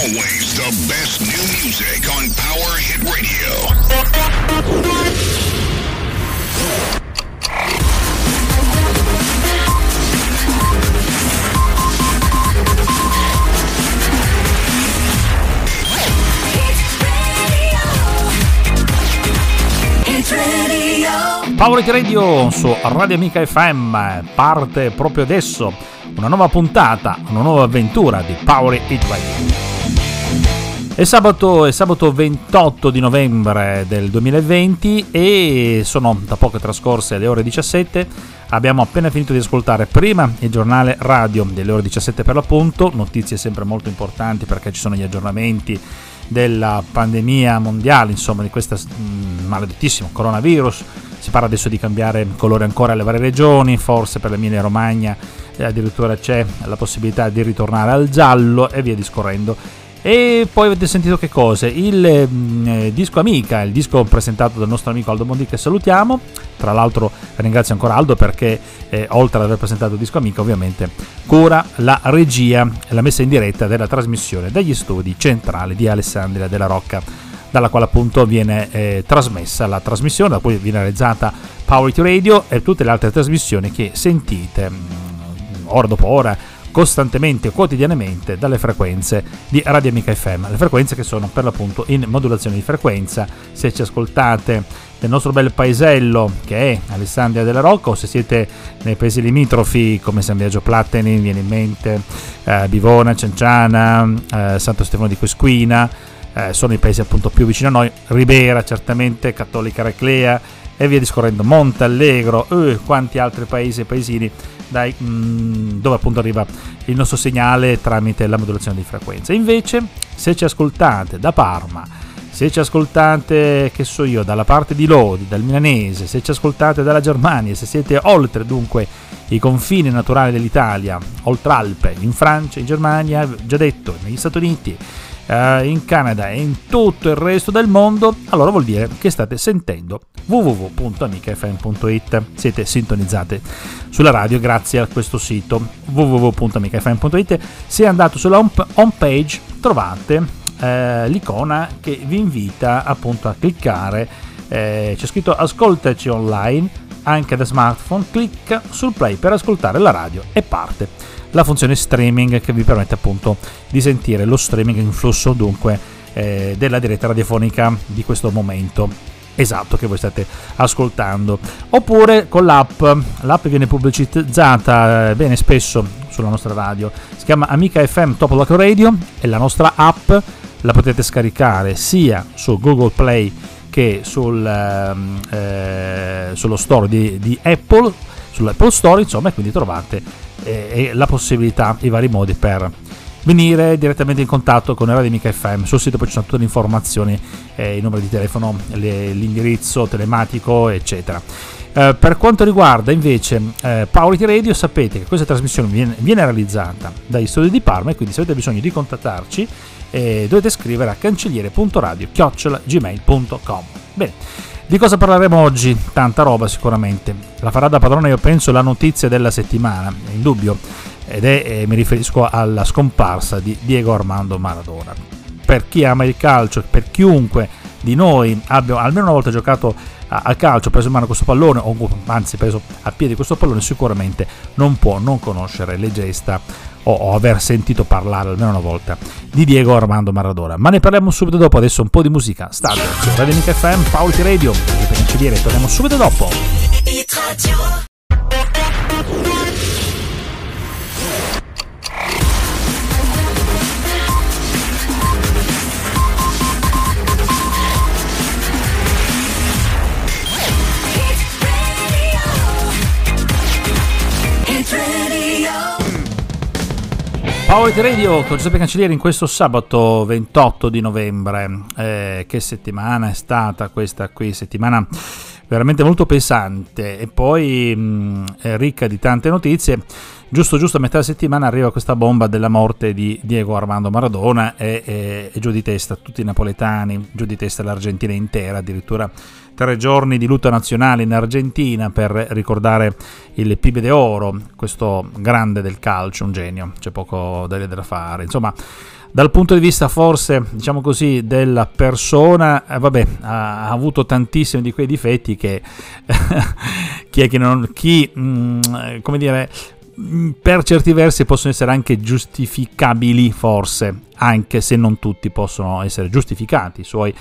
Always the best new music on Power Hit Radio. Power Radio su Radio Amica FM parte proprio adesso una nuova puntata, una nuova avventura di Power Hit Radio. È sabato, è sabato 28 di novembre del 2020 e sono da poco trascorse le ore 17. Abbiamo appena finito di ascoltare prima il giornale radio delle ore 17 per l'appunto, notizie sempre molto importanti perché ci sono gli aggiornamenti della pandemia mondiale, insomma di questo mm, maledettissimo coronavirus. Si parla adesso di cambiare colore ancora alle varie regioni, forse per l'Emilia Romagna eh, addirittura c'è la possibilità di ritornare al giallo e via discorrendo. E poi avete sentito che cose? Il mm, eh, disco Amica, il disco presentato dal nostro amico Aldo Mondi che salutiamo. Tra l'altro ringrazio ancora Aldo perché eh, oltre ad aver presentato il disco Amica ovviamente cura la regia e la messa in diretta della trasmissione dagli studi centrali di Alessandria della Rocca dalla quale appunto viene eh, trasmessa la trasmissione, da cui viene realizzata Power It Radio e tutte le altre trasmissioni che sentite mh, mm, ora dopo ora costantemente, quotidianamente dalle frequenze di Radio Amica FM, le frequenze che sono per l'appunto in modulazione di frequenza. Se ci ascoltate nel nostro bel paesello che è Alessandria della Rocca o se siete nei paesi limitrofi come San Biagio Platteni, viene in mente eh, Bivona, Cianciana, eh, Santo Stefano di Quesquina, eh, sono i paesi appunto più vicini a noi, Ribera certamente, Cattolica Reclea e via discorrendo, Montallegro, eh, quanti altri paesi e paesini dai, mh, mm, dove appunto arriva il nostro segnale tramite la modulazione di frequenza. Invece, se ci ascoltate da Parma, se ci ascoltate, che so io, dalla parte di Lodi, dal milanese, se ci ascoltate dalla Germania, se siete oltre dunque i confini naturali dell'Italia, oltre Alpe, in Francia, in Germania, già detto, negli Stati Uniti, eh, in Canada e in tutto il resto del mondo, allora vuol dire che state sentendo www.amicafm.it. Siete sintonizzate sulla radio grazie a questo sito www.amicafm.it. Se andate sulla home page trovate eh, l'icona che vi invita appunto a cliccare. Eh, c'è scritto ascoltaci online anche da smartphone, clicca sul play per ascoltare la radio e parte la funzione streaming che vi permette appunto di sentire lo streaming in flusso dunque eh, della diretta radiofonica di questo momento. Esatto che voi state ascoltando. Oppure con l'app l'app viene pubblicizzata eh, bene spesso sulla nostra radio. Si chiama Amica FM Top Lock Radio e la nostra app la potete scaricare sia su Google Play che sul, ehm, eh, sullo store di, di Apple sull'Apple Store insomma e quindi trovate eh, la possibilità i vari modi per venire direttamente in contatto con Radio Amica FM. Sul sito poi ci sono tutte le informazioni, eh, il numero di telefono, le, l'indirizzo telematico, eccetera. Eh, per quanto riguarda invece eh, Powerity Radio, sapete che questa trasmissione viene, viene, realizzata dagli studi di Parma e quindi se avete bisogno di contattarci eh, dovete scrivere a cancelliere.radio.gmail.com. Bene. Di cosa parleremo oggi? Tanta roba sicuramente. La farà da padrone io penso la notizia della settimana, in dubbio, ed è, eh, mi riferisco alla scomparsa di Diego Armando Maradona. Per chi ama il calcio, per chiunque di noi abbia almeno una volta giocato a, calcio, preso in mano questo pallone, o anzi preso a piedi questo pallone, sicuramente non può non conoscere le gesta o, o, aver sentito parlare almeno una volta di Diego Armando Maradona. Ma ne parliamo subito dopo, adesso un po' di musica. State su Radio Mica FM, Paolo Radio, e per incidere, torniamo subito dopo. Power Radio con Giuseppe Cancellieri in questo sabato 28 di novembre. Eh, che settimana è stata questa qui? Settimana veramente molto pesante e poi mh, ricca di tante notizie. Giusto, giusto a metà settimana arriva questa bomba della morte di Diego Armando Maradona e, e, e giù di testa tutti i napoletani, giù di testa l'Argentina intera, addirittura tre giorni di lutto nazionale in Argentina per ricordare il Pibe d'Oro, questo grande del calcio, un genio, c'è poco da, da fare. Insomma, Dal punto di vista forse, diciamo così, della persona, eh, vabbè, ha, ha, avuto tantissimi di quei difetti che chi è che non... chi, mh, mm, come dire, per certi versi possono essere anche giustificabili forse, anche se non tutti possono essere giustificati i suoi,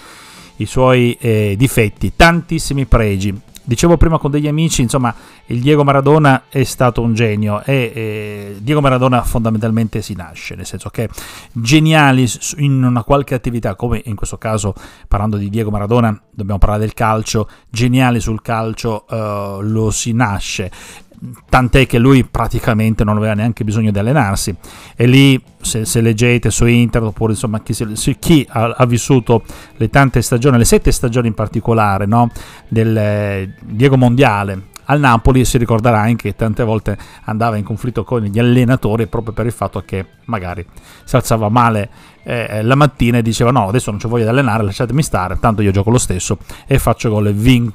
i suoi eh, difetti, tantissimi pregi. Dicevo prima con degli amici, insomma, il Diego Maradona è stato un genio e eh, Diego Maradona fondamentalmente si nasce, nel senso che geniali in una qualche attività, come in questo caso parlando di Diego Maradona, dobbiamo parlare del calcio, geniali sul calcio eh, lo si nasce tant'è che lui praticamente non aveva neanche bisogno di allenarsi. E lì se, se leggete su internet oppure insomma chi, si, chi ha, ha, vissuto le tante stagioni, le sette stagioni in particolare no, del eh, Diego Mondiale al Napoli si ricorderà anche che tante volte andava in conflitto con gli allenatori proprio per il fatto che magari si alzava male eh, la mattina e diceva no adesso non ci voglio allenare lasciatemi stare tanto io gioco lo stesso e faccio gol e vin-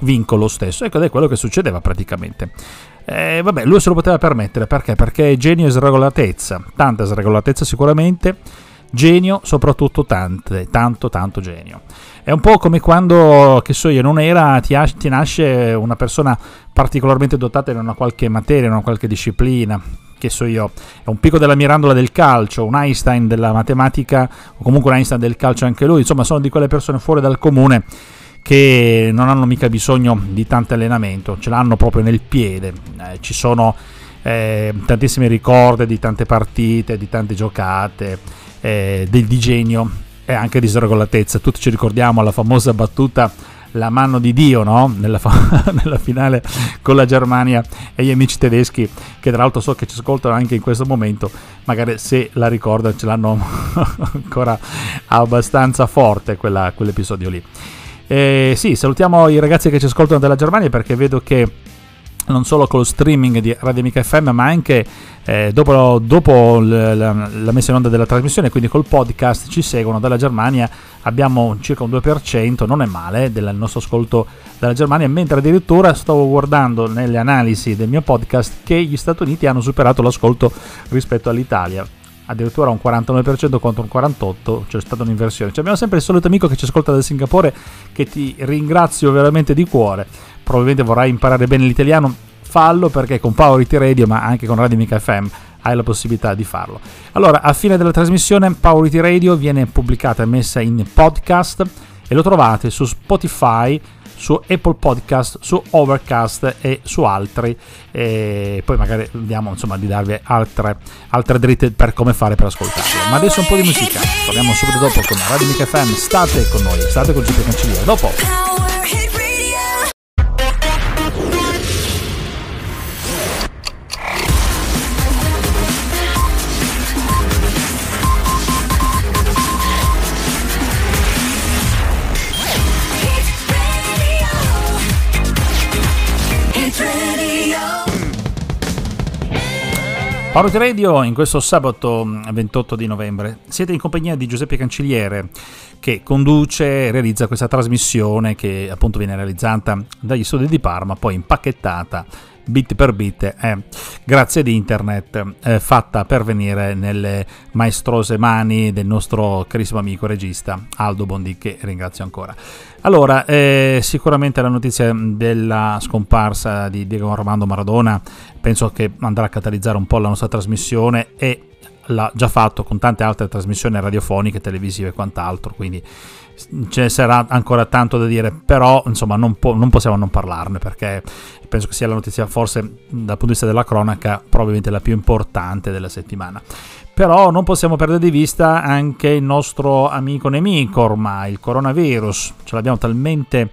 vinco lo stesso. Ecco ed è quello che succedeva praticamente eh, vabbè, lui se lo poteva permettere perché? Perché genio e sregolatezza, tanta sregolatezza sicuramente, genio soprattutto tante, tanto tanto genio. È un po' come quando, che so io, non era, ti, ti nasce una persona particolarmente dotata in una qualche materia, in una qualche disciplina, che so io, è un picco della mirandola del calcio, un Einstein della matematica, o comunque un Einstein del calcio anche lui, insomma sono di quelle persone fuori dal comune che non hanno mica bisogno di tanto allenamento, ce l'hanno proprio nel piede. Eh, ci sono eh, tantissimi ricordi di tante partite, di tante giocate, eh, del di genio e anche di sregolatezza. Tutti ci ricordiamo la famosa battuta la mano di Dio no? nella, fa- nella, finale con la Germania e gli amici tedeschi che tra l'altro so che ci ascoltano anche in questo momento magari se la ricordano ce l'hanno ancora abbastanza forte quella, quell'episodio lì eh, sì, salutiamo i ragazzi che ci ascoltano dalla Germania perché vedo che non solo con lo streaming di Radio Amica FM, ma anche eh, dopo, dopo la, la, messa in onda della trasmissione, quindi col podcast, ci seguono dalla Germania. Abbiamo circa un 2%, non è male, del nostro ascolto dalla Germania, mentre addirittura stavo guardando nelle analisi del mio podcast che gli Stati Uniti hanno superato l'ascolto rispetto all'Italia addirittura un 49% contro un 48%, c'è stata un'inversione. Cioè abbiamo sempre il solito amico che ci ascolta da Singapore che ti ringrazio veramente di cuore. Probabilmente vorrai imparare bene l'italiano, fallo perché con Power IT Radio, ma anche con Radio Mica FM hai la possibilità di farlo. Allora, a fine della trasmissione Power IT Radio viene pubblicata e messa in podcast e lo trovate su Spotify, su Apple Podcast, su Overcast e su altri. E poi magari vediamo insomma di darvi altre, altre dritte per come fare per ascoltarlo. Ma adesso un po' di musica. Torniamo subito dopo con Radio Mica FM. State con noi, state con Giuseppe Cancelliere. Dopo. Paolo Radio in questo sabato 28 mm, di novembre. Siete in compagnia di Giuseppe Cancelliere che conduce e realizza questa trasmissione che appunto viene realizzata dagli studi di Parma, poi impacchettata bit per bit eh, grazie ad internet eh, fatta pervenire nelle maestrose mani del nostro carissimo amico regista Aldo Bondi che ringrazio ancora. Allora, eh, sicuramente la notizia della scomparsa di Diego Armando Maradona penso che andrà a catalizzare un po' la nostra trasmissione e l'ha già fatto con tante altre trasmissioni radiofoniche, televisive e quant'altro, quindi ce ne sarà ancora tanto da dire, però insomma non, po- non, possiamo non parlarne perché penso che sia la notizia forse dal punto di vista della cronaca probabilmente la più importante della settimana. Però non possiamo perdere di vista anche il nostro amico nemico ormai, il coronavirus, ce l'abbiamo talmente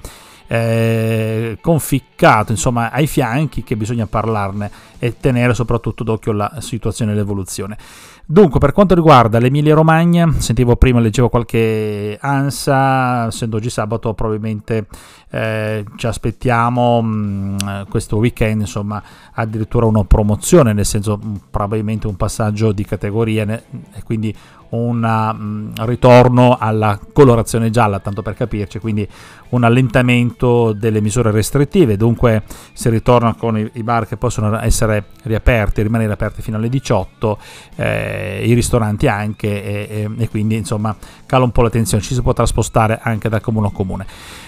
eh, conficcato insomma ai fianchi che bisogna parlarne e tenere soprattutto d'occhio la situazione e l'evoluzione. Dunque, per quanto riguarda l'Emilia Romagna, sentivo prima, leggevo qualche ansa, essendo oggi sabato probabilmente eh, ci aspettiamo mh, mm, questo weekend, insomma, addirittura una promozione, nel senso mh, mm, probabilmente un passaggio di categoria ne, e quindi un um, ritorno alla colorazione gialla, tanto per capirci, quindi un allentamento delle misure restrittive, dunque si ritorna con i, bar che possono essere riaperti, rimanere aperti fino alle 18, eh, i ristoranti anche e, e, e, quindi insomma cala un po' la tensione, ci si potrà spostare anche da comune a comune.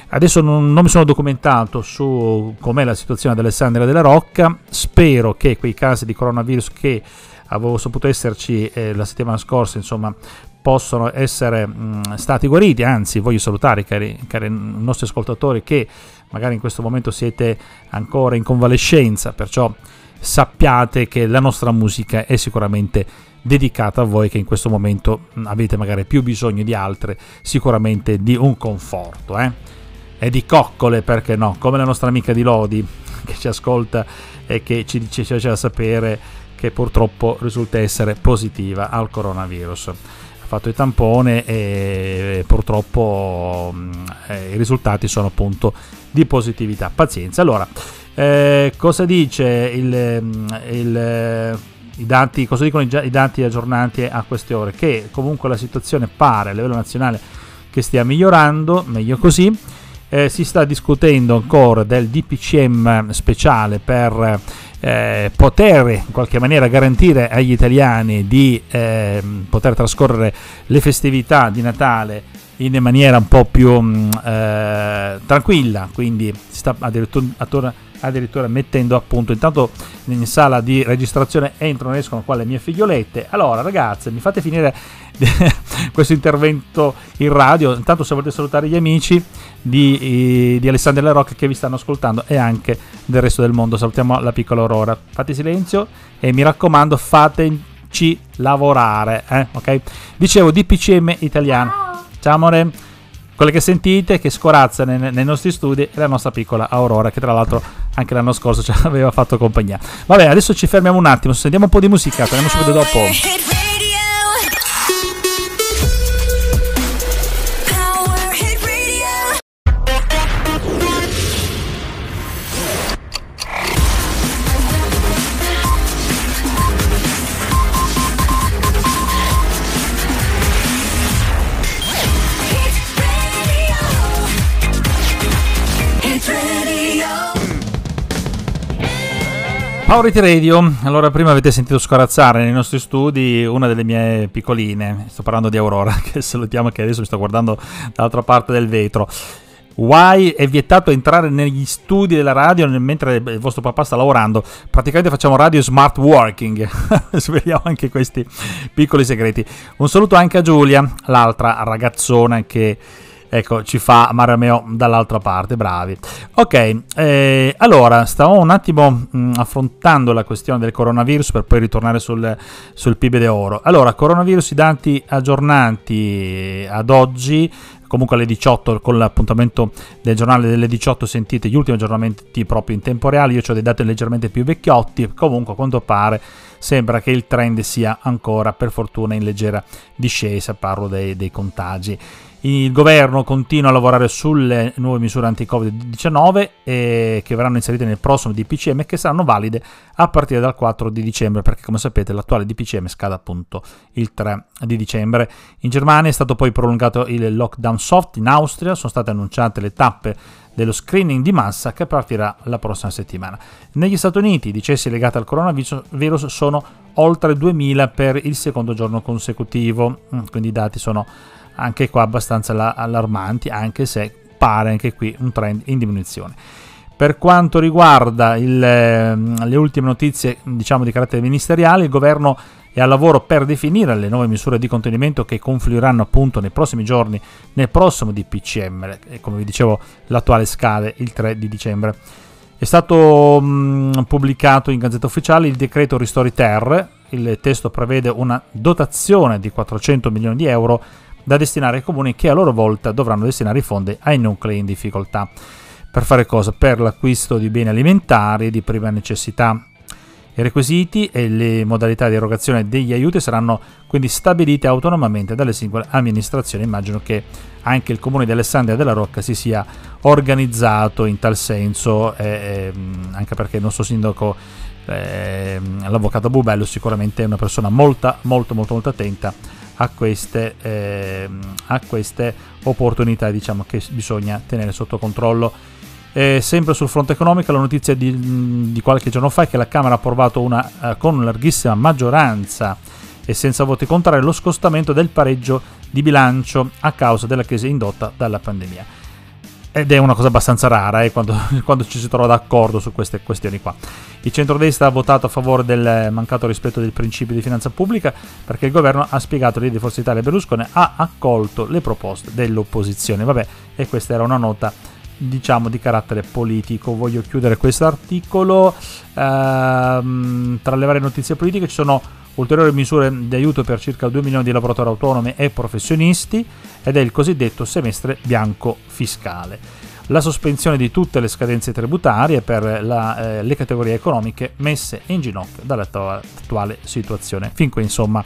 Adesso non, non mi sono documentato su com'è la situazione dell'Alessandria della Rocca, spero che quei casi di coronavirus che avevo saputo esserci eh, la settimana scorsa, insomma, possono essere mh, stati guariti, anzi voglio salutare cari, cari nostri ascoltatori che magari in questo momento siete ancora in convalescenza, perciò sappiate che la nostra musica è sicuramente dedicata a voi che in questo momento avete magari più bisogno di altre, sicuramente di un conforto. Eh? E di coccole, perché no? Come la nostra amica di Lodi che ci ascolta e che ci, ci faceva sapere che purtroppo risulta essere positiva al coronavirus. Ha fatto il tampone e purtroppo eh, i risultati sono appunto di positività. Pazienza. Allora, eh, cosa dice il, il i dati, cosa dicono i, dati aggiornati a queste ore? Che comunque la situazione pare a livello nazionale che stia migliorando, meglio così. Eh, si sta discutendo ancora del DPCM speciale per eh, poter in qualche maniera garantire agli italiani di eh, poter trascorrere le festività di Natale in maniera un po' più mm, eh, tranquilla, quindi si sta addirittura, addirittura, mettendo appunto intanto in sala di registrazione entrano e escono qua le mie figliolette. Allora ragazze, mi fate finire questo intervento in radio. Intanto se volete salutare gli amici di, di Alessandro La Rocca che vi stanno ascoltando e anche del resto del mondo. Salutiamo la piccola Aurora. Fate silenzio e mi raccomando fateci lavorare. Eh? Okay? Dicevo DPCM italiano. Ciao amore. Quelle che sentite che scorazza nei, nei, nostri studi è la nostra piccola Aurora che tra l'altro anche l'anno scorso ci aveva fatto compagnia. Vabbè, adesso ci fermiamo un attimo, sentiamo un po' di musica, torniamo subito dopo. Power Radio, allora prima avete sentito scorazzare nei nostri studi una delle mie piccoline, sto parlando di Aurora, che salutiamo che adesso mi sto guardando dall'altra parte del vetro. Why è vietato entrare negli studi della radio mentre il vostro papà sta lavorando? Praticamente facciamo radio smart working. Sveliamo anche questi piccoli segreti. Un saluto anche a Giulia, l'altra ragazzona che ecco, ci fa Marameo dall'altra parte, bravi. Ok, eh, allora, stavo un attimo mh, mm, affrontando la questione del coronavirus per poi ritornare sul, sul PIB di oro. Allora, coronavirus, i dati aggiornati ad oggi comunque alle 18 con l'appuntamento del giornale delle 18 sentite gli ultimi aggiornamenti proprio in tempo reale io ho dei dati leggermente più vecchiotti comunque a quanto pare sembra che il trend sia ancora per fortuna in leggera discesa parlo dei, dei contagi il governo continua a lavorare sulle nuove misure anti-Covid-19 eh, che verranno inserite nel prossimo DPCM e che saranno valide a partire dal 4 di dicembre, perché come sapete l'attuale DPCM scade appunto il 3 di dicembre. In Germania è stato poi prolungato il lockdown soft, in Austria sono state annunciate le tappe dello screening di massa che partirà la prossima settimana. Negli Stati Uniti i decessi legati al coronavirus sono oltre 2000 per il secondo giorno consecutivo, mm, quindi i dati sono anche qua abbastanza allarmanti, anche se pare anche qui un trend in diminuzione. Per quanto riguarda il, ehm, le ultime notizie diciamo, di carattere ministeriale, il governo è al lavoro per definire le nuove misure di contenimento che confluiranno appunto nei prossimi giorni nel prossimo DPCM, e come vi dicevo l'attuale scade il 3 di dicembre. È stato mh, pubblicato in Gazzetta Ufficiale il decreto Ristori Ter, il testo prevede una dotazione di 400 milioni di euro da destinare ai comuni che a loro volta dovranno destinare i fondi ai nuclei in difficoltà. Per fare cosa? Per l'acquisto di beni alimentari di prima necessità. I requisiti e le modalità di erogazione degli aiuti saranno quindi stabilite autonomamente dalle singole amministrazioni. Immagino che anche il comune di Alessandria della Rocca si sia organizzato in tal senso, eh, anche perché il nostro sindaco, eh, l'avvocato Bubello, sicuramente è una persona molto, molto, molto, molto attenta a queste, eh, a queste opportunità diciamo, che bisogna tenere sotto controllo. E sempre sul fronte economico, la notizia di, di, qualche giorno fa è che la Camera ha approvato una, eh, con larghissima maggioranza e senza voti contrari lo scostamento del pareggio di bilancio a causa della crisi indotta dalla pandemia ed è una cosa abbastanza rara eh, quando, quando, ci si trova d'accordo su queste questioni qua. Il centrodestra ha votato a favore del mancato rispetto dei principi di finanza pubblica perché il governo ha spiegato lì di Forza Italia e Berlusconi ha accolto le proposte dell'opposizione. Vabbè, e questa era una nota diciamo di carattere politico. Voglio chiudere questo articolo. Ehm, tra le varie notizie politiche ci sono ulteriori misure di aiuto per circa 2 milioni di lavoratori autonomi e professionisti ed è il cosiddetto semestre bianco fiscale. La sospensione di tutte le scadenze tributarie per la, eh, le categorie economiche messe in ginocchio dall'attuale situazione. Fin qui insomma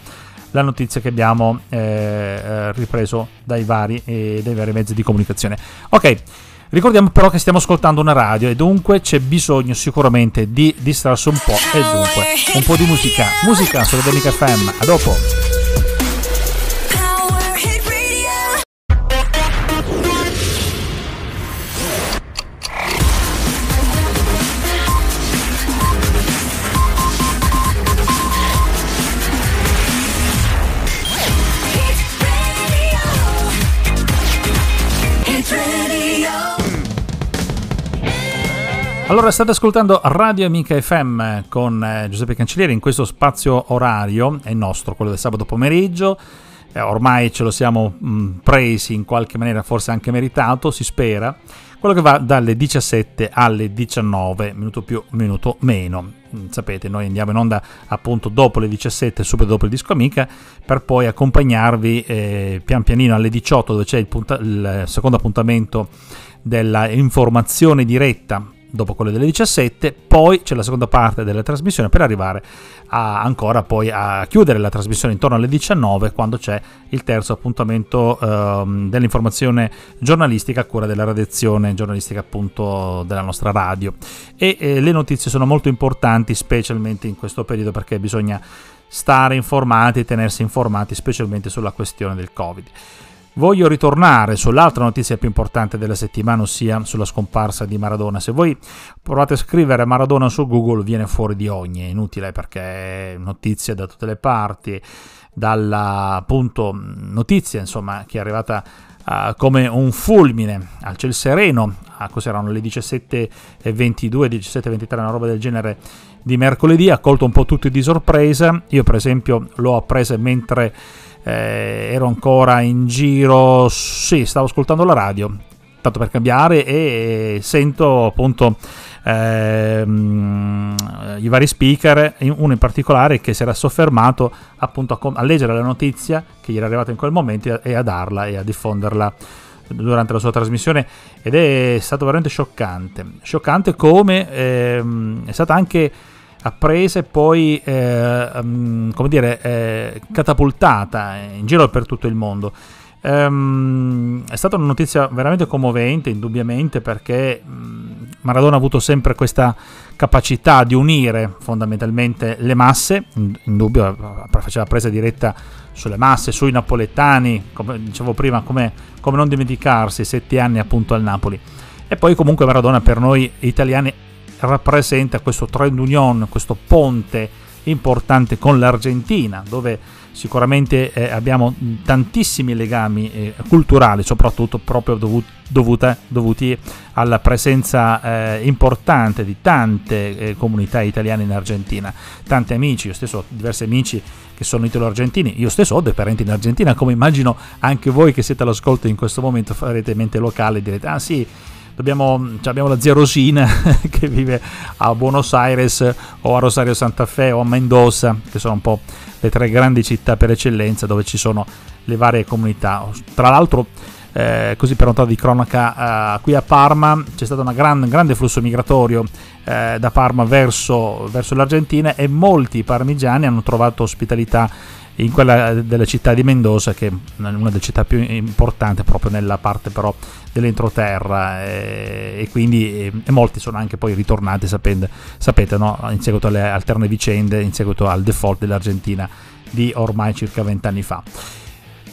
la notizia che abbiamo eh, eh ripreso dai vari, eh, dai vari mezzi di comunicazione. Ok. Ricordiamo però che stiamo ascoltando una radio e dunque c'è bisogno sicuramente di distrarsi un po' e dunque un po' di musica. Musica sulla Dominica FM. A dopo. Allora state ascoltando Radio Amica FM con eh, Giuseppe Cancellieri in questo spazio orario, è nostro, quello del sabato pomeriggio. Eh, ormai ce lo siamo mh, mm, presi in qualche maniera, forse anche meritato, si spera. Quello che va dalle 17 alle 19, minuto più, minuto meno. Mm, sapete, noi andiamo in onda appunto dopo le 17, subito dopo il disco Amica, per poi accompagnarvi eh, pian pianino alle 18 dove c'è il, punta- il secondo appuntamento della informazione diretta dopo quelle delle 17, poi c'è la seconda parte della trasmissione per arrivare a, ancora poi a chiudere la trasmissione intorno alle 19 quando c'è il terzo appuntamento ehm, dell'informazione giornalistica a cura della redazione giornalistica appunto della nostra radio e eh, le notizie sono molto importanti specialmente in questo periodo perché bisogna stare informati e tenersi informati specialmente sulla questione del covid. Voglio ritornare sull'altra notizia più importante della settimana, ossia sulla scomparsa di Maradona. Se voi provate a scrivere Maradona su Google viene fuori di ogni, è inutile perché è notizia da tutte le parti, dalla appunto notizia insomma che è arrivata uh, come un fulmine al ciel sereno, a cos'erano le 17.22, 17.23, una roba del genere di mercoledì, ha colto un po' tutti di sorpresa. Io per esempio l'ho appresa mentre eh, ero ancora in giro, sì, stavo ascoltando la radio, tanto per cambiare, e sento appunto ehm, i vari speaker, uno in particolare che si era soffermato appunto a, a leggere la notizia che gli era arrivata in quel momento e a darla e a diffonderla durante la sua trasmissione. Ed è stato veramente scioccante scioccante come ehm, è stata anche appresa e poi eh, um, come dire, eh, catapultata in giro per tutto il mondo. Um, è stata una notizia veramente commovente, indubbiamente, perché um, Maradona ha avuto sempre questa capacità di unire fondamentalmente le masse, in, dubbio faceva presa diretta sulle masse, sui napoletani, come dicevo prima, come, come non dimenticarsi, sette anni appunto al Napoli. E poi comunque Maradona per noi italiani rappresenta questo trend union, questo ponte importante con l'Argentina, dove sicuramente eh, abbiamo tantissimi legami eh, culturali, soprattutto proprio dovut- dovuta, dovuti alla presenza eh, importante di tante eh, comunità italiane in Argentina, tanti amici, io stesso ho diversi amici che sono italo-argentini, io stesso ho dei parenti in Argentina, come immagino anche voi che siete all'ascolto in questo momento farete mente locale e direte, ah sì, Dobbiamo, cioè abbiamo la zia Rosina che vive a Buenos Aires o a Rosario Santa Fe o a Mendoza, che sono un po' le tre grandi città per eccellenza dove ci sono le varie comunità. Tra l'altro, eh, così per notare di cronaca, eh, qui a Parma c'è stato un gran, grande flusso migratorio eh, da Parma verso, verso l'Argentina e molti parmigiani hanno trovato ospitalità in quella della città di Mendoza, che è una delle città più importanti proprio nella parte però dell'entroterra e, e quindi e, e molti sono anche poi ritornati, sapete, sapete no? in seguito alle alterne vicende, in seguito al default dell'Argentina di ormai circa vent'anni fa.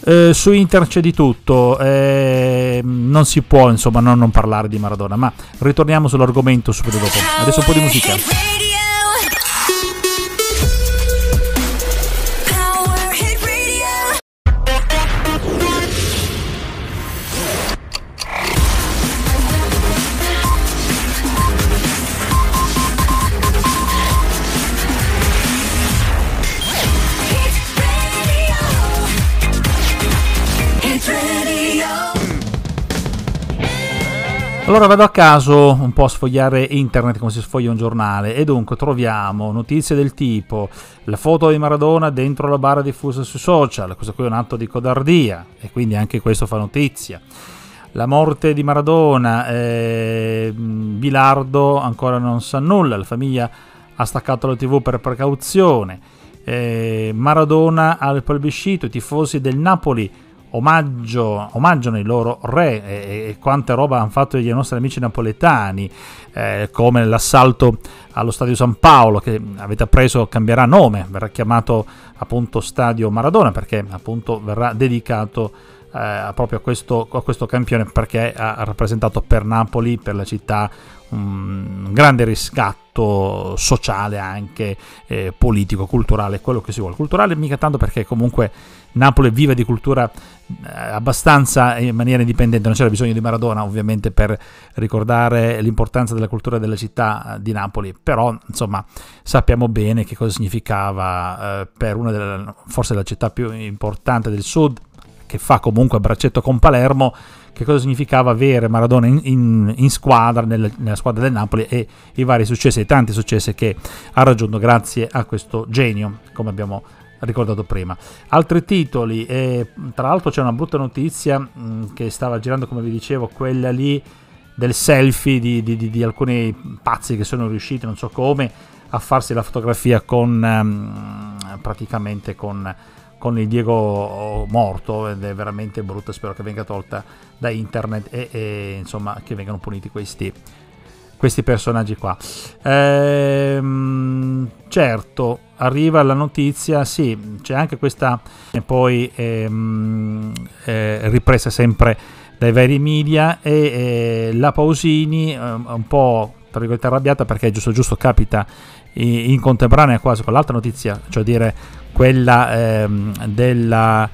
Eh, su internet c'è di tutto, eh, non si può insomma non, non parlare di Maradona, ma ritorniamo sull'argomento subito dopo. Adesso un po' di musica. Allora vado a caso un po' a sfogliare internet come si sfoglia un giornale e dunque troviamo notizie del tipo la foto di Maradona dentro la barra diffusa sui social, questo qui è un atto di codardia e quindi anche questo fa notizia. La morte di Maradona, eh, Bilardo ancora non sa nulla, la famiglia ha staccato la tv per precauzione. Eh, Maradona al plebiscito, i tifosi del Napoli omaggio, omaggiano i loro re e, e quante roba hanno fatto i nostri amici napoletani, eh, come l'assalto allo Stadio San Paolo che avete appreso cambierà nome, verrà chiamato appunto Stadio Maradona perché appunto verrà dedicato eh, proprio a questo, a questo campione perché ha rappresentato per Napoli, per la città, un grande riscatto sociale anche eh, politico, culturale, quello che si vuole. Culturale mica tanto perché comunque Napoli vive di cultura eh, abbastanza in maniera indipendente, non c'era bisogno di Maradona ovviamente per ricordare l'importanza della cultura della città di Napoli, però insomma sappiamo bene che cosa significava eh, per una delle, forse la città più importante del sud, che fa comunque a braccetto con Palermo, che cosa significava avere Maradona in, in, in squadra, nel, nella squadra del Napoli e i vari successi, i tanti successi che ha raggiunto grazie a questo genio, come abbiamo ricordato prima. Altri titoli, eh, tra l'altro c'è una brutta notizia mh, mm, che stava girando, come vi dicevo, quella lì del selfie di, di, di, di, alcuni pazzi che sono riusciti, non so come, a farsi la fotografia con um, praticamente con con il Diego morto ed è veramente brutta, spero che venga tolta da internet e, e insomma che vengano puniti questi, questi personaggi qua. Ehm, certo, arriva la notizia, sì, c'è anche questa e poi ehm, eh, ripresa sempre dai vari media e eh, la Pausini eh, un po' tra virgolette arrabbiata perché giusto giusto capita in, contemporanea quasi con l'altra notizia, cioè dire quella ehm, della,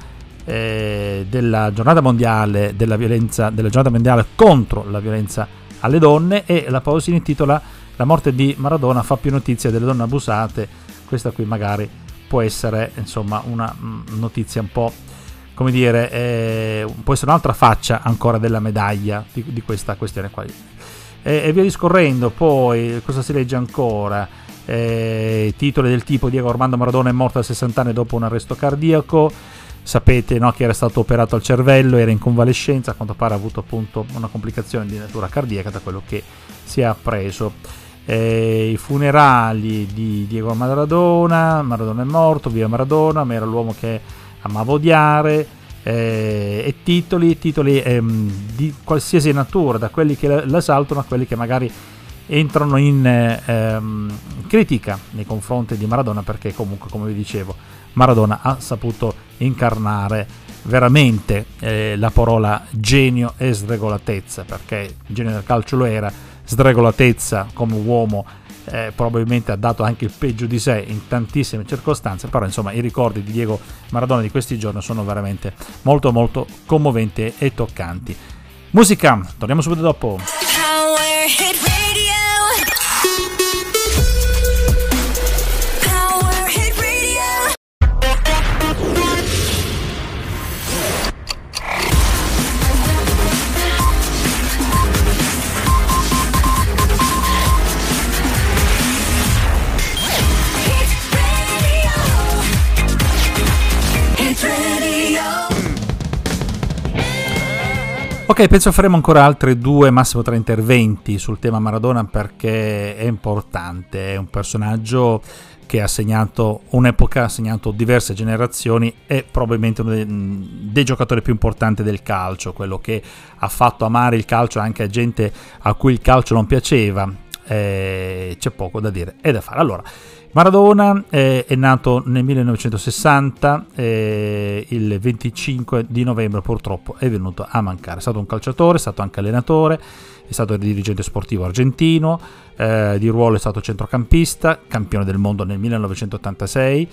eh, della, giornata mondiale della violenza, della giornata mondiale contro la violenza alle donne e la Pausini intitola La morte di Maradona fa più notizia delle donne abusate. Questa qui magari può essere insomma una mm, notizia un po' come dire, eh, può essere un'altra faccia ancora della medaglia di, di questa questione qua. E, e via discorrendo, poi cosa si legge ancora? eh, titoli del tipo Diego Armando Maradona è morto a 60 anni dopo un arresto cardiaco sapete no, che era stato operato al cervello era in convalescenza a quanto pare ha avuto appunto una complicazione di natura cardiaca da quello che si è appreso. Eh, i funerali di Diego Maradona Maradona è morto, via Maradona ma era l'uomo che amava odiare eh, e titoli, titoli ehm, di qualsiasi natura da quelli che l'esaltano a quelli che magari entrano in ehm, critica nei confronti di Maradona perché comunque come vi dicevo Maradona ha saputo incarnare veramente eh, la parola genio e sregolatezza perché genio del calcio lo era sregolatezza come uomo eh, probabilmente ha dato anche il peggio di sé in tantissime circostanze però insomma i ricordi di Diego Maradona di questi giorni sono veramente molto molto commoventi e toccanti. Musica torniamo subito dopo Ok, penso faremo ancora altri due, massimo tre interventi sul tema Maradona perché è importante, è un personaggio che ha segnato un'epoca, ha segnato diverse generazioni e probabilmente uno dei, dei, giocatori più importanti del calcio, quello che ha fatto amare il calcio anche a gente a cui il calcio non piaceva. Eh, c'è poco da dire e da fare. Allora, Maradona eh, è nato nel 1960, eh, il 25 di novembre purtroppo è venuto a mancare. È stato un calciatore, è stato anche allenatore, è stato dirigente sportivo argentino, eh, di ruolo è stato centrocampista, campione del mondo nel 1986,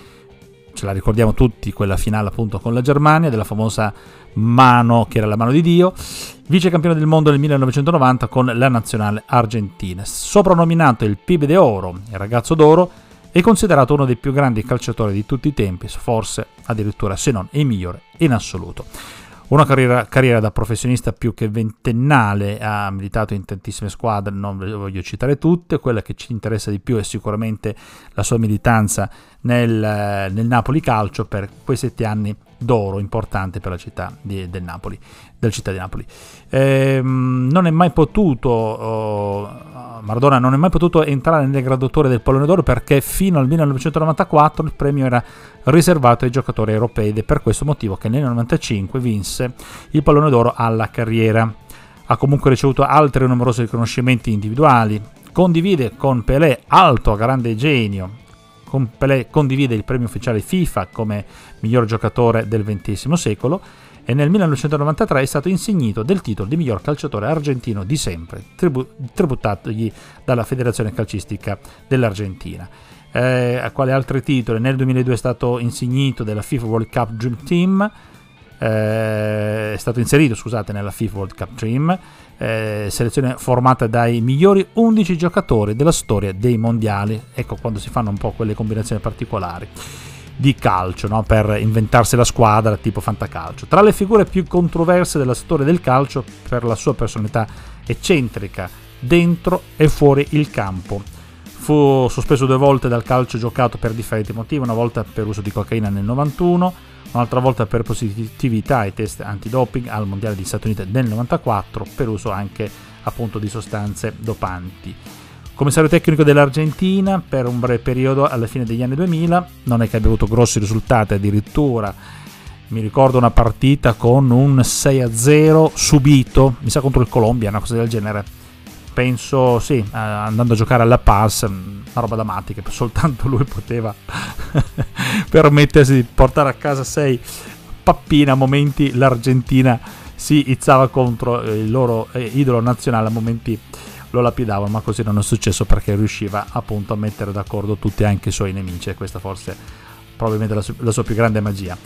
ce la ricordiamo tutti quella finale appunto con la Germania, della famosa mano che era la mano di Dio, vice campione del mondo nel 1990 con la nazionale argentina, soprannominato il Pibe de Oro, il ragazzo d'oro, è considerato uno dei più grandi calciatori di tutti i tempi, forse addirittura se non il migliore in assoluto. Una carriera, carriera, da professionista più che ventennale, ha militato in tantissime squadre, non le voglio citare tutte, quella che ci interessa di più è sicuramente la sua militanza nel, nel Napoli Calcio per quei sette anni d'oro importante per la città di, del Napoli, della città di Napoli. Ehm, non è mai potuto, oh, Maradona non è mai potuto entrare nelle graduatorie del pallone d'oro perché fino al 1994 il premio era riservato ai giocatori europei ed è per questo motivo che nel 1995 vinse il pallone d'oro alla carriera. Ha comunque ricevuto altri numerosi riconoscimenti individuali, condivide con Pelé, alto grande genio, con Pelé condivide il premio ufficiale FIFA come miglior giocatore del XX secolo e nel 1993 è stato insignito del titolo di miglior calciatore argentino di sempre, tribu- tributatogli dalla Federazione Calcistica dell'Argentina. Eh, a quale altri titoli? Nel 2002 è stato insignito della FIFA World Cup Dream Team, eh, è stato inserito scusate, nella FIFA World Cup Dream, eh, selezione formata dai migliori 11 giocatori della storia dei mondiali. Ecco quando si fanno un po' quelle combinazioni particolari di calcio no? per inventarsi la squadra tipo fantacalcio. Tra le figure più controverse della storia del calcio per la sua personalità eccentrica dentro e fuori il campo. Fu sospeso due volte dal calcio giocato per differenti motivi, una volta per uso di cocaina nel 91, un'altra volta per positività ai test antidoping al Mondiale degli Stati Uniti nel 94 per uso anche appunto di sostanze dopanti. Commissario tecnico dell'Argentina per un breve periodo alla fine degli anni 2000, non è che abbia avuto grossi risultati, addirittura mi ricordo una partita con un 6-0 subito, mi sa contro il Colombia, una cosa del genere. Penso, sì, andando a giocare alla Paz, una roba da matti che soltanto lui poteva permettersi di portare a casa 6 pappine a momenti l'Argentina si izzava contro il loro eh, idolo nazionale a momenti lo lapidavano, ma così non è successo perché riusciva appunto a mettere d'accordo tutti anche i suoi nemici e questa forse probabilmente la, su- la sua più grande magia.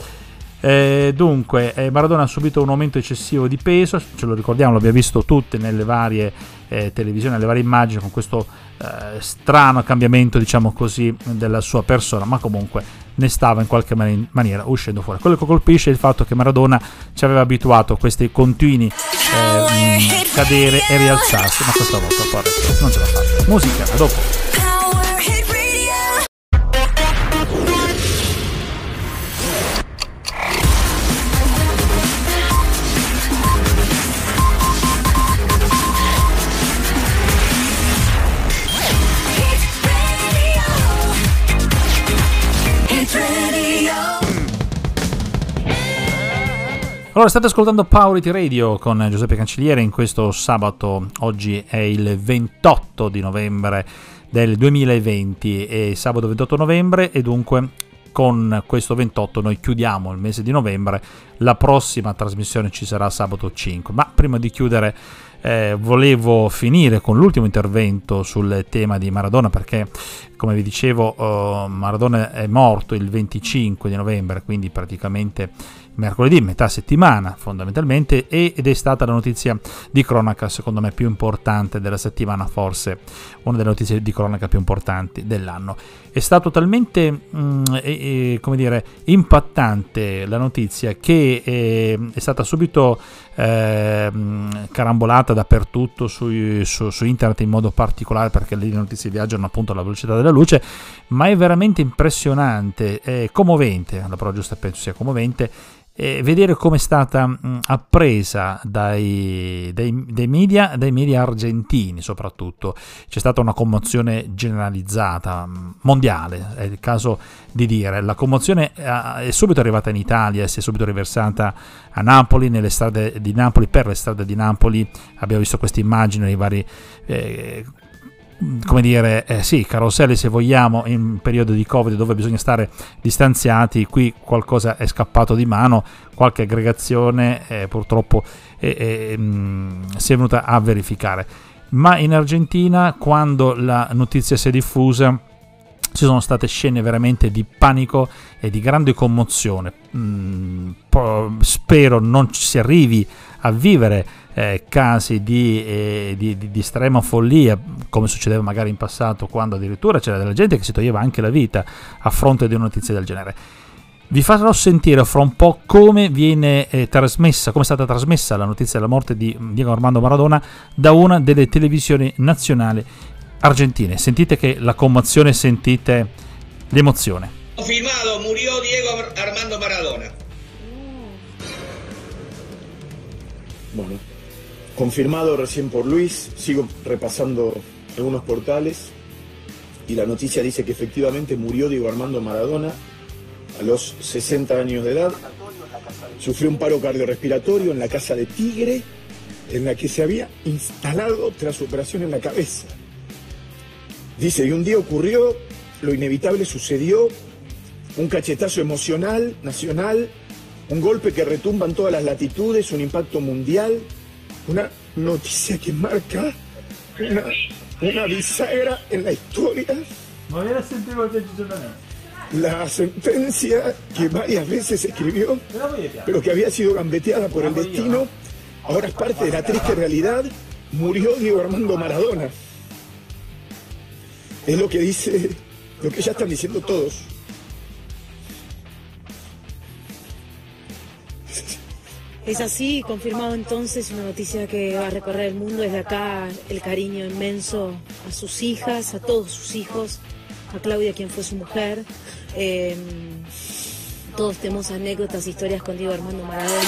Eh, dunque, eh, Maradona ha subito un aumento eccessivo di peso, ce lo ricordiamo, l'abbiamo visto tutte nelle varie eh, televisioni, nelle varie immagini, con questo eh, strano cambiamento, diciamo così, della sua persona, ma comunque ne stava in qualche mani- maniera uscendo fuori. Quello che colpisce è il fatto che Maradona ci aveva abituato a questi continui eh, cadere e rialzarsi, ma questa volta poi non ce l'ha fatta. Musica, a dopo. Allora, state ascoltando Powerity Radio con Giuseppe Cancelliere in questo sabato, oggi è il 28 di novembre del 2020, è sabato 28 novembre e dunque con questo 28 noi chiudiamo il mese di novembre, la prossima trasmissione ci sarà sabato 5, ma prima di chiudere eh, volevo finire con l'ultimo intervento sul tema di Maradona perché come vi dicevo uh, Maradona è morto il 25 di novembre quindi praticamente mercoledì, metà settimana fondamentalmente, ed è stata la notizia di cronaca secondo me più importante della settimana, forse una delle notizie di cronaca più importanti dell'anno. È stato talmente mh, mm, eh, come dire, impattante la notizia che è, è stata subito eh, carambolata dappertutto su, su, su, internet in modo particolare perché le notizie viaggiano appunto alla velocità della luce, ma è veramente impressionante, è commovente, la parola giusta penso sia commovente, e vedere come è stata mh, appresa dai, dai, dai, media, dai, media, argentini soprattutto. C'è stata una commozione generalizzata, mondiale, è il caso di dire. La commozione è subito arrivata in Italia, si è subito riversata a Napoli, nelle strade di Napoli, per le strade di Napoli. Abbiamo visto queste immagini nei vari... Eh, come dire, eh, sì, caroselli se vogliamo in periodo di Covid dove bisogna stare distanziati, qui qualcosa è scappato di mano, qualche aggregazione eh, purtroppo eh, eh, mh, si è venuta a verificare. Ma in Argentina, quando la notizia si è diffusa, ci sono state scene veramente di panico e di grande commozione. Mm, spero non si arrivi a vivere eh, casi di, eh, di, di, di, estrema follia, come succedeva magari in passato, quando addirittura c'era della gente che si toglieva anche la vita a fronte di una notizia del genere. Vi farò sentire fra un po' come viene eh, trasmessa, come è stata trasmessa la notizia della morte di Diego Armando Maradona da una delle televisioni nazionali argentine. Sentite che la commozione, sentite l'emozione. Confirmado, murió Diego Armando Maradona. Bueno, confirmado recién por Luis, sigo repasando algunos portales y la noticia dice que efectivamente murió Diego Armando Maradona a los 60 años de edad. Sufrió un paro cardiorrespiratorio en la casa de Tigre, en la que se había instalado tras su operación en la cabeza. Dice, y un día ocurrió, lo inevitable sucedió, un cachetazo emocional, nacional, un golpe que retumba en todas las latitudes, un impacto mundial, una noticia que marca una, una bisagra en la historia. La sentencia que varias veces escribió, pero que había sido gambeteada por el destino, ahora es parte de la triste realidad. Murió Diego Armando Maradona. Es lo que dice, lo que ya están diciendo todos. Es así, confirmado entonces, una noticia que va a recorrer el mundo desde acá, el cariño inmenso a sus hijas, a todos sus hijos, a Claudia, quien fue su mujer. Eh, todos tenemos anécdotas, historias con Diego Armando Maradona.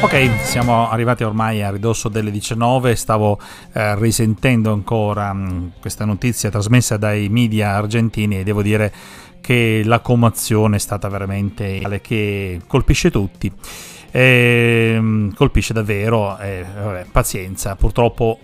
Ok, siamo arrivati ormai a ridosso delle 19, stavo eh, risentendo ancora mh, mm, questa notizia trasmessa dai media argentini e devo dire che la commozione è stata veramente tale che colpisce tutti. E, mh, mm, colpisce davvero, eh, vabbè, pazienza, purtroppo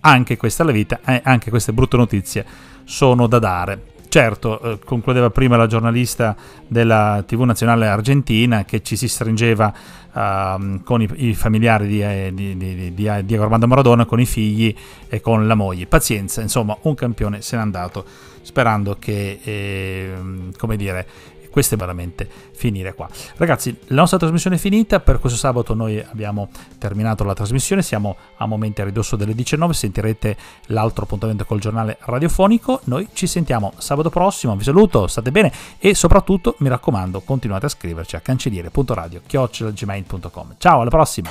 anche questa è la vita, eh, anche queste brutte notizie sono da dare. Certo, eh, concludeva prima la giornalista della TV nazionale argentina che ci si stringeva uh, con i, i familiari di, eh, di, di, di, Diego Armando Maradona, con i figli e con la moglie. Pazienza, insomma, un campione se n'è andato sperando che, eh, come dire, questo è veramente finire qua. Ragazzi, la nostra trasmissione è finita, per questo sabato noi abbiamo terminato la trasmissione, siamo a momenti a ridosso delle 19, sentirete l'altro appuntamento col giornale radiofonico, noi ci sentiamo sabato prossimo, vi saluto, state bene e soprattutto mi raccomando continuate a scriverci a cancelliere.radio.gmail.com. Ciao, alla prossima!